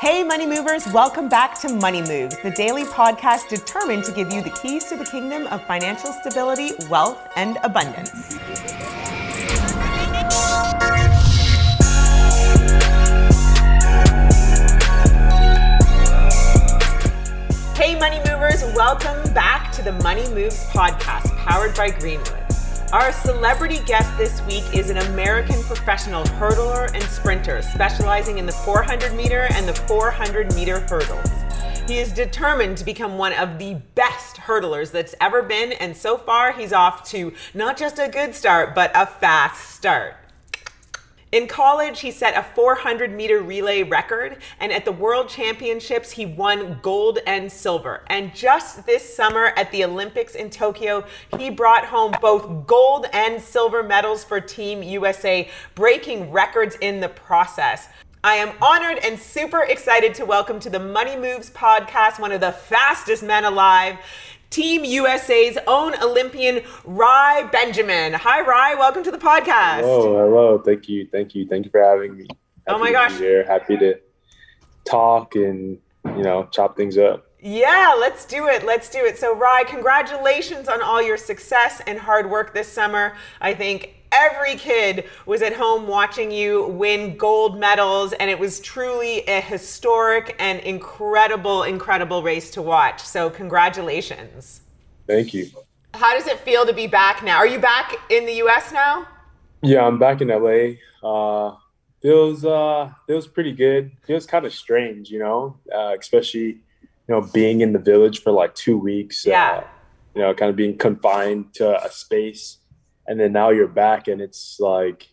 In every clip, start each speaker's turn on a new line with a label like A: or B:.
A: Hey, Money Movers, welcome back to Money Moves, the daily podcast determined to give you the keys to the kingdom of financial stability, wealth, and abundance. Hey, Money Movers, welcome back to the Money Moves podcast powered by Greenwood. Our celebrity guest this week is an American professional hurdler and sprinter specializing in the 400 meter and the 400 meter hurdles. He is determined to become one of the best hurdlers that's ever been, and so far he's off to not just a good start, but a fast start. In college, he set a 400 meter relay record, and at the World Championships, he won gold and silver. And just this summer at the Olympics in Tokyo, he brought home both gold and silver medals for Team USA, breaking records in the process. I am honored and super excited to welcome to the Money Moves podcast one of the fastest men alive. Team USA's own Olympian, Rai Benjamin. Hi, Rai. Welcome to the podcast.
B: Hello, hello. Thank you, thank you, thank you for having me. Oh Happy
A: oh my gosh,
B: here. Happy to talk and you know chop things up.
A: Yeah, let's do it. Let's do it. So, Rai, congratulations on all your success and hard work this summer. I think every kid was at home watching you win gold medals, and it was truly a historic and incredible, incredible race to watch. So, congratulations.
B: Thank you.
A: How does it feel to be back now? Are you back in the US now?
B: Yeah, I'm back in LA. Uh, feels uh, feels pretty good. Feels kind of strange, you know, uh, especially you know being in the village for like two weeks.
A: Yeah.
B: Uh, you know, kind of being confined to a space and then now you're back and it's like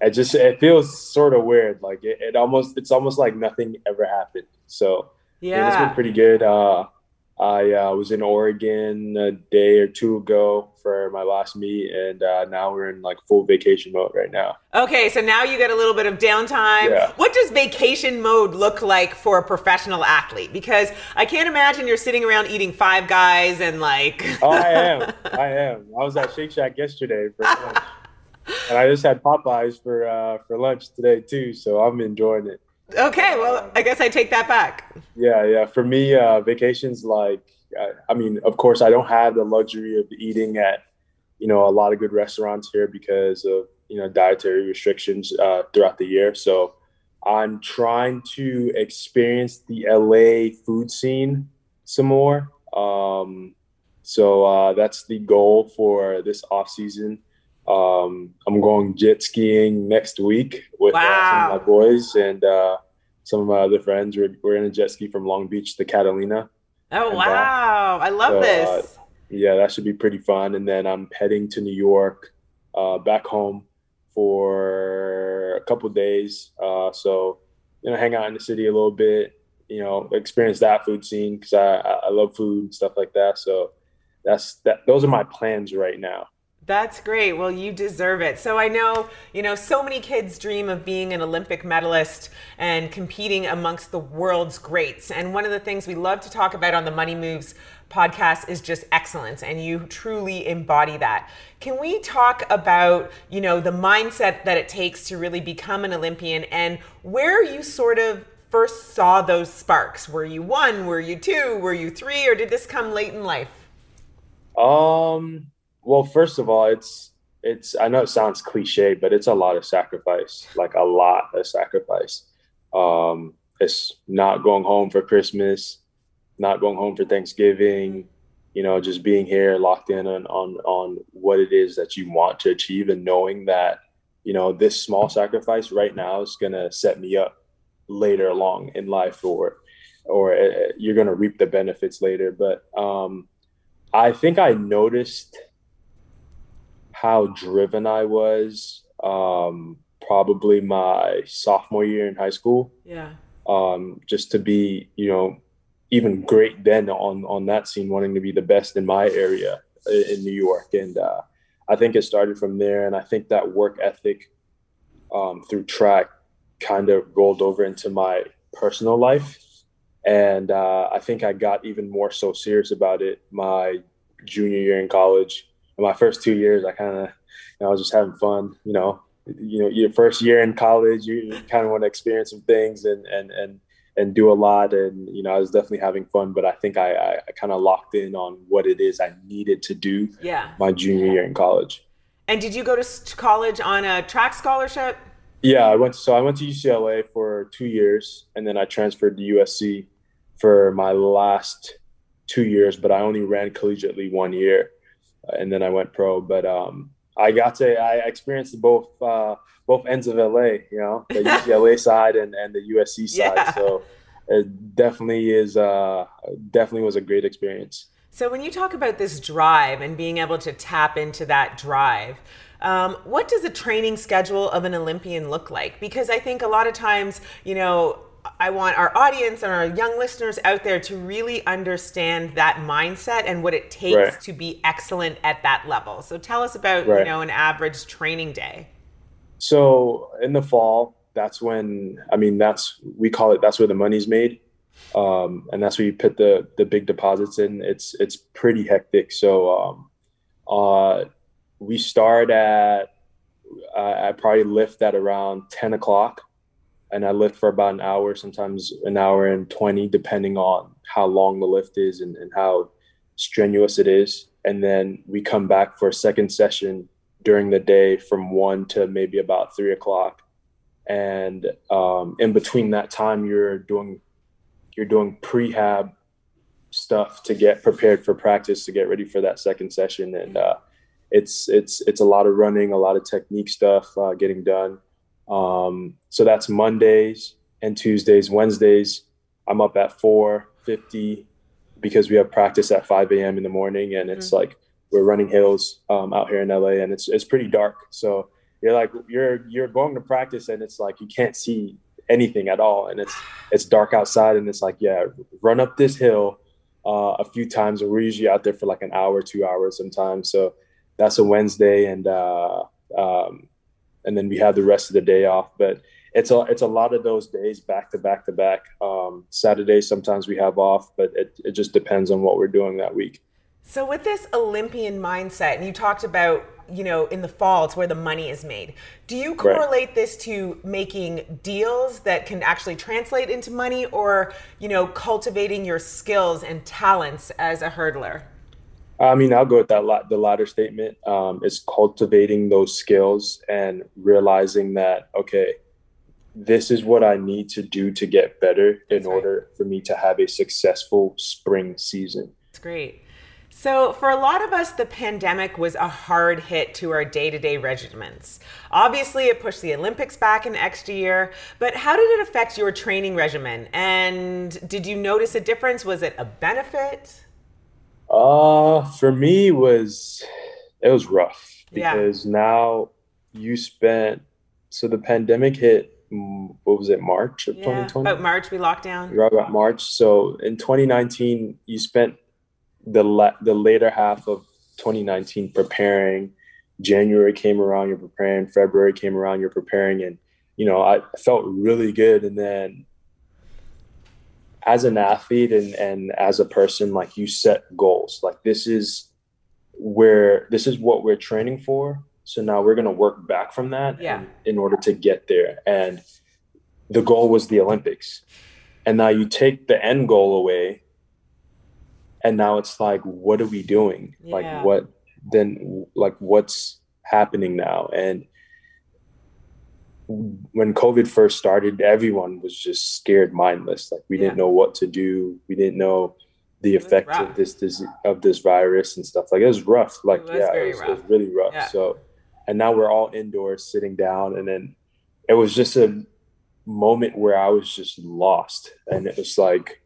B: it just it feels sort of weird. Like it, it almost it's almost like nothing ever happened. So
A: yeah,
B: yeah it's been pretty good. Uh I uh, was in Oregon a day or two ago for my last meet, and uh, now we're in like full vacation mode right now.
A: Okay, so now you get a little bit of downtime.
B: Yeah.
A: What does vacation mode look like for a professional athlete? Because I can't imagine you're sitting around eating Five Guys and like.
B: oh, I am. I am. I was at Shake Shack yesterday for lunch, and I just had Popeyes for uh, for lunch today too. So I'm enjoying it.
A: Okay, well, I guess I take that back.
B: Yeah, yeah. For me, uh, vacations like I, I mean, of course, I don't have the luxury of eating at you know a lot of good restaurants here because of you know dietary restrictions uh, throughout the year. So I'm trying to experience the LA food scene some more. Um, so uh, that's the goal for this off season. Um, I'm going jet skiing next week with wow. uh, some of my boys and uh, some of my other friends. We're, we're in a jet ski from Long Beach to Catalina.
A: Oh, uh, wow. I love so, this.
B: Uh, yeah, that should be pretty fun. And then I'm heading to New York, uh, back home for a couple days. Uh, so, you know, hang out in the city a little bit, you know, experience that food scene because I, I love food and stuff like that. So that's that. Those are my plans right now.
A: That's great. Well, you deserve it. So I know, you know, so many kids dream of being an Olympic medalist and competing amongst the world's greats. And one of the things we love to talk about on the Money Moves podcast is just excellence and you truly embody that. Can we talk about, you know, the mindset that it takes to really become an Olympian and where you sort of first saw those sparks? Were you one, were you two, were you three or did this come late in life?
B: Um well, first of all, it's it's I know it sounds cliche, but it's a lot of sacrifice, like a lot of sacrifice. Um, it's not going home for Christmas, not going home for Thanksgiving, you know, just being here locked in on on on what it is that you want to achieve and knowing that, you know, this small sacrifice right now is gonna set me up later along in life or or uh, you're gonna reap the benefits later. But um I think I noticed how driven I was um, probably my sophomore year in high school.
A: Yeah.
B: Um, just to be, you know, even great then on on that scene, wanting to be the best in my area in New York, and uh, I think it started from there. And I think that work ethic um, through track kind of rolled over into my personal life, and uh, I think I got even more so serious about it my junior year in college my first two years, I kind of, you know, I was just having fun. You know, you know, your first year in college, you kind of want to experience some things and and and and do a lot. And you know, I was definitely having fun, but I think I I, I kind of locked in on what it is I needed to do.
A: Yeah.
B: My junior year in college.
A: And did you go to college on a track scholarship?
B: Yeah, I went. So I went to UCLA for two years, and then I transferred to USC for my last two years. But I only ran collegiately one year and then I went pro. But um, I got to I experienced both uh, both ends of LA, you know, the UCLA side and, and the USC side. Yeah. So it definitely is uh, definitely was a great experience.
A: So when you talk about this drive and being able to tap into that drive, um, what does the training schedule of an Olympian look like? Because I think a lot of times, you know, I want our audience and our young listeners out there to really understand that mindset and what it takes right. to be excellent at that level. So tell us about, right. you know, an average training day.
B: So in the fall, that's when I mean that's we call it that's where the money's made. Um, and that's where you put the the big deposits in. It's it's pretty hectic. So um, uh, we start at uh, I probably lift at around ten o'clock and I lift for about an hour, sometimes an hour and 20, depending on how long the lift is and, and how strenuous it is. And then we come back for a second session during the day from one to maybe about three o'clock. And um, in between that time, you're doing you're doing prehab stuff to get prepared for practice to get ready for that second session. And uh, it's it's it's a lot of running, a lot of technique stuff uh, getting done. Um, so that's Mondays and Tuesdays. Wednesdays, I'm up at 4:50 because we have practice at 5 a.m. in the morning, and it's mm-hmm. like we're running hills um, out here in LA, and it's it's pretty dark. So you're like you're you're going to practice, and it's like you can't see anything at all, and it's it's dark outside, and it's like yeah, run up this hill uh, a few times, we're usually out there for like an hour, two hours sometimes. So that's a Wednesday, and uh, um, and then we have the rest of the day off. But it's a it's a lot of those days back to back to back. Um, Saturdays sometimes we have off, but it it just depends on what we're doing that week.
A: So with this Olympian mindset, and you talked about you know, in the fall, it's where the money is made. Do you correlate right. this to making deals that can actually translate into money or, you know, cultivating your skills and talents as a hurdler?
B: I mean, I'll go with that. The latter statement um, is cultivating those skills and realizing that, okay, this is what I need to do to get better That's in right. order for me to have a successful spring season.
A: That's great. So, for a lot of us, the pandemic was a hard hit to our day to day regimens. Obviously, it pushed the Olympics back an extra year, but how did it affect your training regimen? And did you notice a difference? Was it a benefit?
B: Uh, for me, was it was rough because yeah. now you spent so the pandemic hit what was it march of yeah, 2020
A: about march we locked down
B: right about march so in 2019 you spent the la- the later half of 2019 preparing. January came around, you're preparing. February came around, you're preparing, and you know I felt really good. And then as an athlete and and as a person, like you set goals. Like this is where this is what we're training for. So now we're gonna work back from that
A: yeah.
B: in order to get there. And the goal was the Olympics. And now you take the end goal away and now it's like what are we doing yeah. like what then like what's happening now and when covid first started everyone was just scared mindless like we yeah. didn't know what to do we didn't know the effect of this, this of this virus and stuff like it was rough like it yeah it was, it was, really rough yeah. so and now we're all indoors sitting down and then it was just a moment where i was just lost and it was like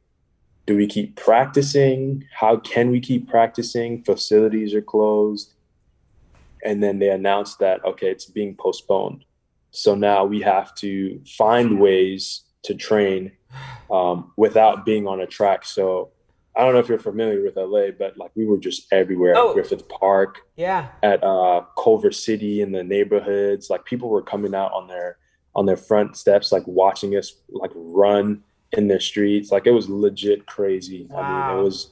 B: do we keep practicing? How can we keep practicing? Facilities are closed. And then they announced that, okay, it's being postponed. So now we have to find ways to train um, without being on a track. So I don't know if you're familiar with LA, but like we were just everywhere oh, at Griffith Park,
A: yeah,
B: at uh, Culver City in the neighborhoods. Like people were coming out on their on their front steps, like watching us like run in the streets. Like it was legit crazy. Wow. I mean, it was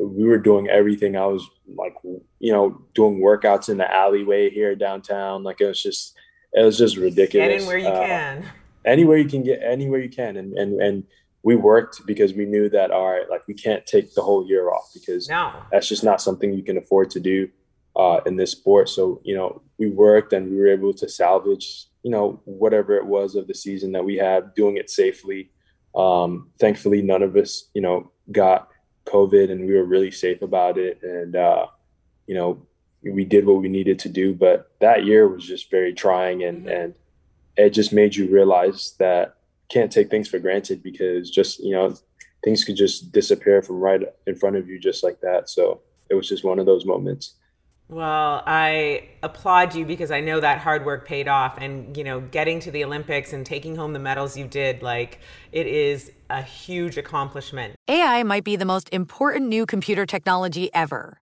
B: we were doing everything. I was like, you know, doing workouts in the alleyway here downtown. Like it was just, it was just ridiculous.
A: Get in where you uh, can.
B: Anywhere you can get, anywhere you can, and and and we worked because we knew that all right, like we can't take the whole year off because
A: no.
B: that's just not something you can afford to do uh, in this sport. So you know, we worked and we were able to salvage, you know, whatever it was of the season that we had, doing it safely um, thankfully, none of us, you know, got COVID, and we were really safe about it. And uh, you know, we did what we needed to do. But that year was just very trying, and mm-hmm. and it just made you realize that can't take things for granted because just you know things could just disappear from right in front of you just like that. So it was just one of those moments.
A: Well, I applaud you because I know that hard work paid off and you know getting to the Olympics and taking home the medals you did like it is a huge accomplishment.
C: AI might be the most important new computer technology ever.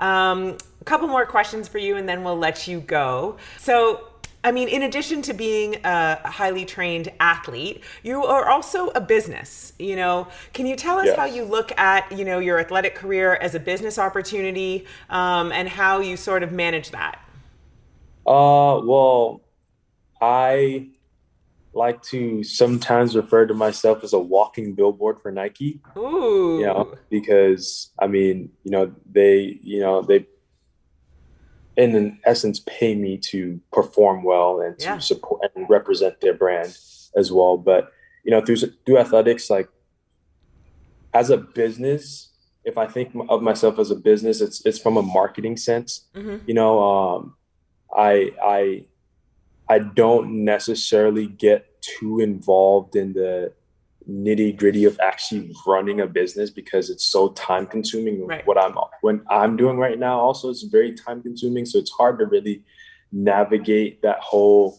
A: Um, a couple more questions for you, and then we'll let you go. So, I mean, in addition to being a highly trained athlete, you are also a business. You know, can you tell us
B: Yes.
A: how you look at you know your athletic career as a business opportunity, um, and how you sort of manage that?
B: Uh, well, I like to sometimes refer to myself as a walking billboard for Nike.
A: Ooh,
B: you know, because I mean, you know, they, you know, they, in essence, pay me to perform well and to
A: Yeah.
B: support and represent their brand as well. But you know, through through athletics, like as a business, if I think of myself as a business, it's it's from a marketing sense.
A: Mhm.
B: You know, um, I I I don't necessarily get too involved in the nitty gritty of actually running a business because it's so time consuming.
A: Right.
B: What I'm when I'm doing right now also is very time consuming, so it's hard to really navigate that whole,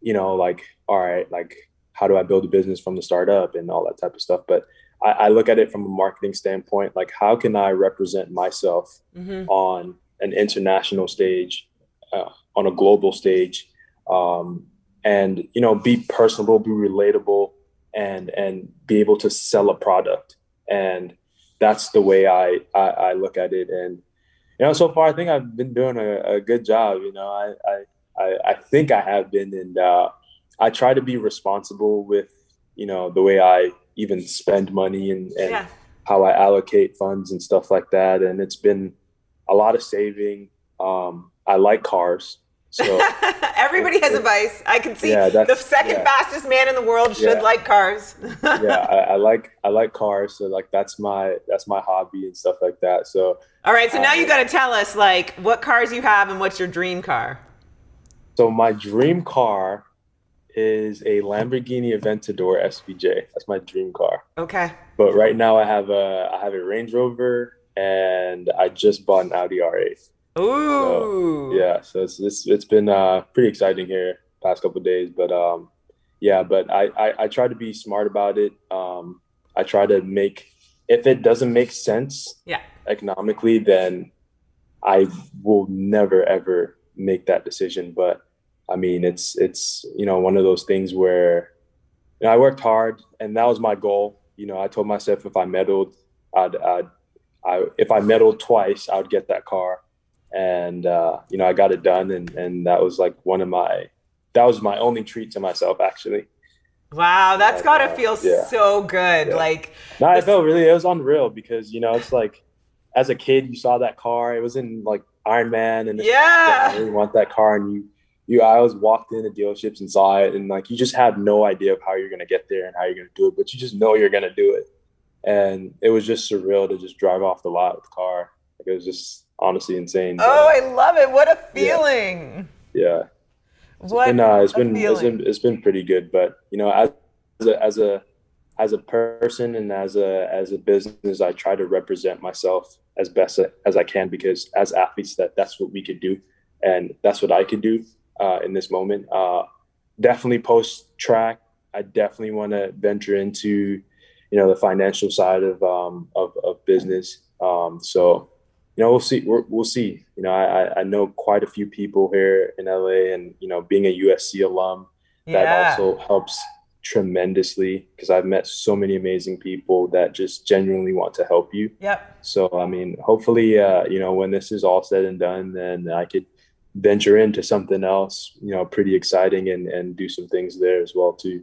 B: you know, like all right, like how do I build a business from the startup and all that type of stuff. But I, I look at it from a marketing standpoint, like how can I represent myself
A: Mhm.
B: on an international stage, uh, on a global stage, um, and you know, be personable, be relatable, and and be able to sell a product. And that's the way I I, I look at it. And you know, so far I think I've been doing a, a good job. You know, I I I, I think I have been, and uh, I try to be responsible with you know the way I even spend money and, and
A: Yeah.
B: how I allocate funds and stuff like that. And it's been a lot of saving. Um, I like cars, so
A: Everybody has a vice. I can see
B: Yeah,
A: the second
B: yeah.
A: fastest man in the world should
B: Yeah.
A: like cars.
B: yeah, I, I like I like cars. So like that's my that's my hobby and stuff like that. So
A: All right, so now you
B: Um,
A: got to tell us like what cars you have and what's your dream car.
B: so my dream car is a Lamborghini Aventador SVJ. That's my dream car.
A: Okay.
B: But right now I have a I have a Range Rover and I just bought an Audi R8.
A: Ooh.
B: Yeah, so it's it's, it's been uh, pretty exciting here past couple of days. But um, yeah, but I, I I try to be smart about it. Um, I try to make if it doesn't make sense
A: Yeah.
B: economically, then I will never ever make that decision. But I mean, it's it's you know one of those things where you know, I worked hard, and that was my goal. You know, I told myself if I medaled, I'd, I'd I if I medaled twice, I would get that car, and uh, you know I got it done, and and that was like one of my that was my only treat to myself actually.
A: Wow, that's
B: Like,
A: got to
B: uh,
A: feel
B: yeah.
A: so good.
B: Yeah.
A: Like
B: No, I
A: This-
B: felt really it was unreal because you know it's like as a kid you saw that car. It was in like Iron Man, and
A: Yeah.
B: I really want that car. And you, you, I always walked into dealerships and saw it, and like you just have no idea of how you're gonna get there and how you're gonna do it, but you just know you're gonna do it. And it was just surreal to just drive off the lot with the car. Like it was just honestly insane.
A: Oh, I love it. What a
B: Yeah.
A: feeling.
B: yeah.
A: What
B: and uh, it's been it's been it's been pretty good. But you know, as a as a as a person and as a as a business, I try to represent myself as best as I can because as athletes, that that's what we could do, and that's what I could do uh, in this moment. Uh, definitely post track. I definitely want to venture into, you know, the financial side of um, of, of business. Um, so, you know, we'll see. we will see. You know, I, I know quite a few people here in LA, and you know, being a USC alum, that
A: Yeah.
B: also helps tremendously because I've met so many amazing people that just genuinely want to help you.
A: Yep.
B: So, I mean, hopefully, uh, you know, when this is all said and done, then I could venture into something else, you know, pretty exciting and, and do some things there as well, too.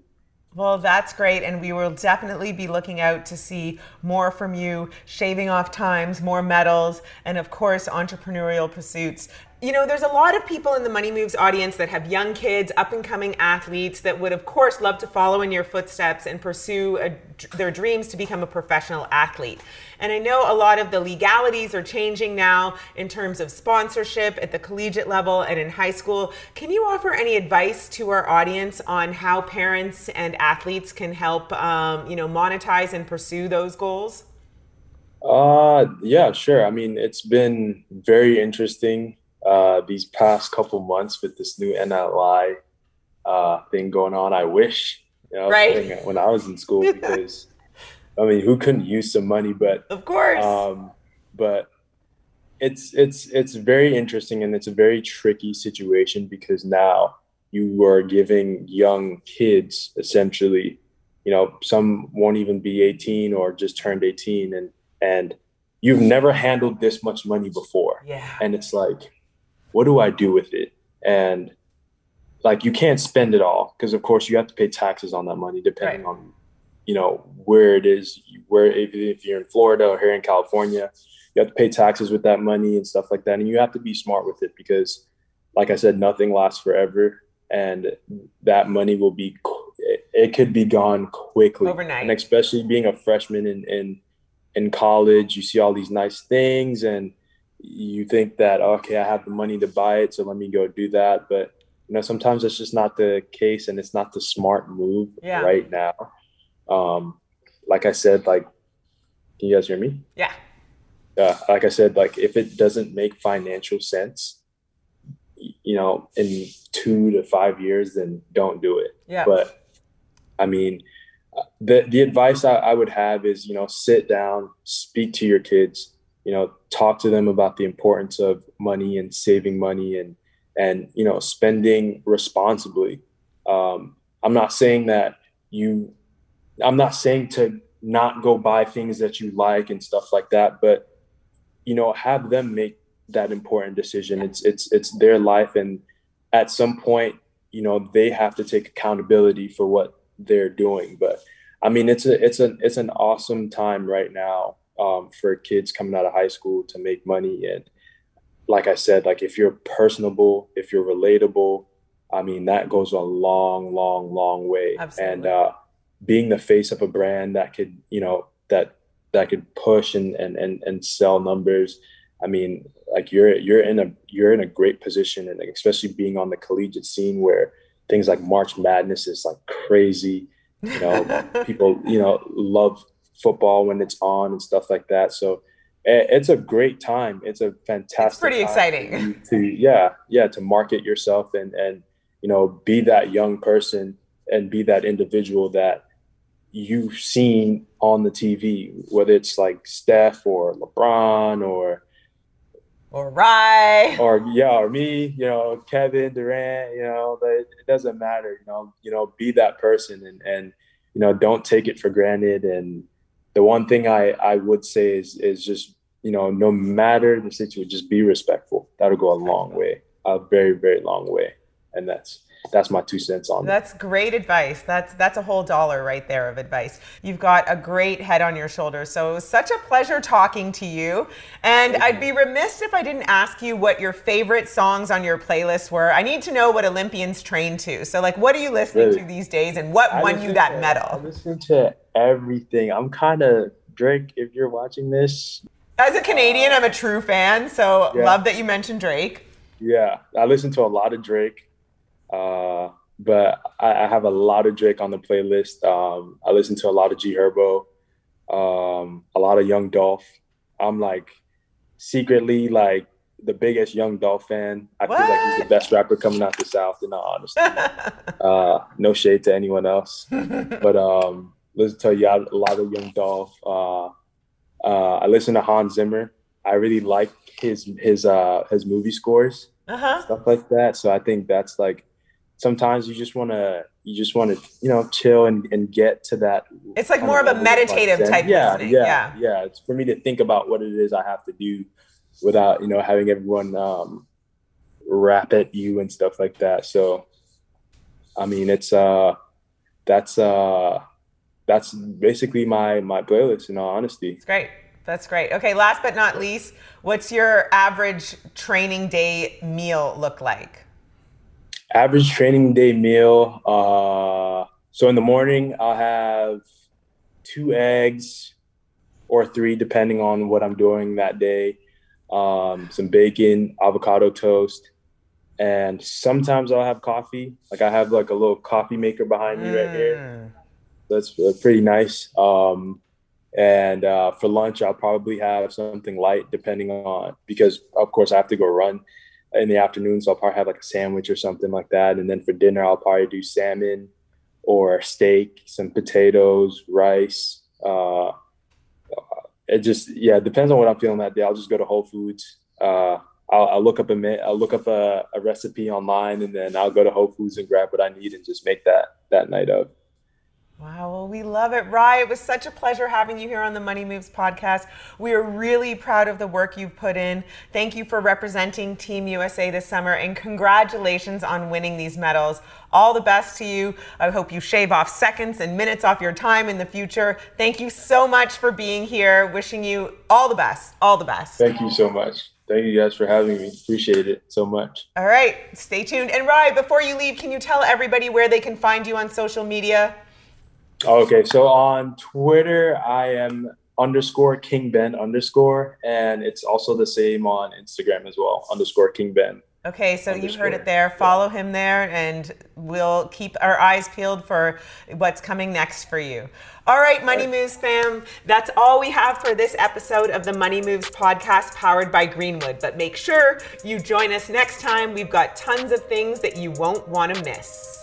A: Well, that's great. And we will definitely be looking out to see more from you, shaving off times, more medals, and of course, entrepreneurial pursuits. You know, there's a lot of people in the Money Moves audience that have young kids, up and coming athletes that would, of course, love to follow in your footsteps and pursue a, their dreams to become a professional athlete. And I know a lot of the legalities are changing now in terms of sponsorship at the collegiate level and in high school. Can you offer any advice to our audience on how parents and athletes can help, um, you know, monetize and pursue those goals?
B: Uh, yeah, sure. I mean, it's been very interesting uh, these past couple months with this new NLI uh, thing going on. I wish, you know,
A: Right.
B: when I was in school because, I mean, who couldn't use some money? But
A: Of course.
B: um, but it's it's it's very interesting and it's a very tricky situation because now you are giving young kids essentially you know some won't even be 18 or just turned 18 and and you've never handled this much money before
A: yeah.
B: and it's like what do i do with it and like you can't spend it all because of course you have to pay taxes on that money depending
A: Right.
B: on you know where it is where if, you're in florida or here in california you have to pay taxes with that money and stuff like that and you have to be smart with it because like i said nothing lasts forever and that money will be it could be gone quickly
A: Overnight.
B: and especially being a freshman in in in college you see all these nice things and you think that okay i have the money to buy it so let me go do that but you know sometimes that's just not the case and it's not the smart move
A: Yeah.
B: right now um like i said like can you guys hear me
A: Yeah.
B: uh, like I said, like if it doesn't make financial sense, you know, in two to five years, then don't do it.
A: Yeah.
B: But I mean, uh, the the advice I, I would have is, you know, sit down, speak to your kids, you know, talk to them about the importance of money and saving money and and you know spending responsibly. Um, I'm not saying that you, I'm not saying to not go buy things that you like and stuff like that, but you know, have them make that important decision. It's it's it's their life, and at some point, you know, they have to take accountability for what they're doing. But I mean, it's a it's an it's an awesome time right now um, for kids coming out of high school to make money. And like I said, like if you're personable, if you're relatable, I mean, that goes a long, long, long way.
A: Absolutely.
B: And uh, being the face of a brand that could, you know, that that could push and and and, and sell numbers. I mean, like you're you're in a you're in a great position, and especially being on the collegiate scene where things like March Madness is like crazy. You know, people you know love football when it's on and stuff like that. So it's a great time. It's a fantastic.
A: pretty
B: time
A: exciting.
B: To yeah, yeah, to market yourself and and you know be that young person and be that individual that you've seen on the TV, whether it's like Steph or LeBron or
A: All right.
B: or yeah, or me, you know, Kevin Durant, you know, but it doesn't matter, you know, you know, be that person and and you know, don't take it for granted. And the one thing I I would say is is just you know, no matter the situation, just be respectful. That'll go a long way, a very very long way, and that's that's my two cents on that.
A: That's great advice. That's that's a whole dollar right there of advice. You've got a great head on your shoulders. So it was such a pleasure talking to you. And I'd be remiss if I didn't ask you what your favorite songs on your playlist were. I need to know what Olympians train to. So like what are you listening
B: Really?
A: to these days and what
B: I
A: won you that
B: to- I
A: medal?
B: listen to everything. I'm kind of Drake. If you're watching this,
A: As a Canadian, I'm a true fan, so
B: Yeah.
A: love that you mentioned Drake.
B: Yeah, I listen to a lot of Drake, uh, but I, I have a lot of Drake on the playlist. Um, I listen to a lot of G Herbo, um, a lot of Young Dolph. I'm like secretly like the biggest Young Dolph fan. I what? feel like he's the best rapper coming out the South. In all honesty, uh, no shade to anyone else, but um, listen to you a lot of Young Dolph. Uh, uh, I listen to Hans Zimmer. I really like his his uh, his movie scores, uh-huh. stuff like that. So I think that's like sometimes you just want to you just want to you know chill and, and get to that
A: it's like more of a meditative type
B: yeah, yeah yeah. yeah. It's for me to think about what it is i have to do without you know having everyone um rap at you and stuff like that. So i mean it's uh that's uh that's basically my my playlist in all honesty.
A: It's great. That's great. Okay last but not least what's your average training day meal look like
B: average training day meal. Uh, so in the morning, I'll have two eggs or three, depending on what I'm doing that day. Um, some bacon, avocado toast, and sometimes I'll have coffee. Like I have like a little coffee maker behind me right here. Mm. That's uh, pretty nice. Um, and uh, for lunch, I'll probably have something light, depending on because of course I have to go run in the afternoon, so I'll probably have like a sandwich or something like that. And then for dinner, I'll probably do salmon or steak, some potatoes, rice. Uh, it just yeah, depends on what I'm feeling that day. I'll just go to Whole Foods. Uh, I'll, I'll, look up a I'll look up a, a, recipe online, and then I'll go to Whole Foods and grab what I need and just make that that night of.
A: Wow, well, we love it. Rai, it was such a pleasure having you here on the Money Moves podcast. We are really proud of the work you've put in. Thank you for representing Team USA this summer, and congratulations on winning these medals. All the best to you. I hope you shave off seconds and minutes off your time in the future. Thank you so much for being here. Wishing you all the best. All the best.
B: Thank you so much. Thank you guys for having me. Appreciate it so much.
A: All right, stay tuned. And Rai, before you leave, can you tell everybody where they can find you on social media?
B: Okay, so on Twitter, I am underscore King Ben underscore, and it's also the same on Instagram as well, underscore King Ben.
A: Okay, so you heard it there. Follow him there, and we'll keep our eyes peeled for what's coming next for you. All right, Money Moves fam, that's all we have for this episode of the Money Moves podcast powered by Greenwood. But make sure you join us next time. We've got tons of things that you won't want to miss.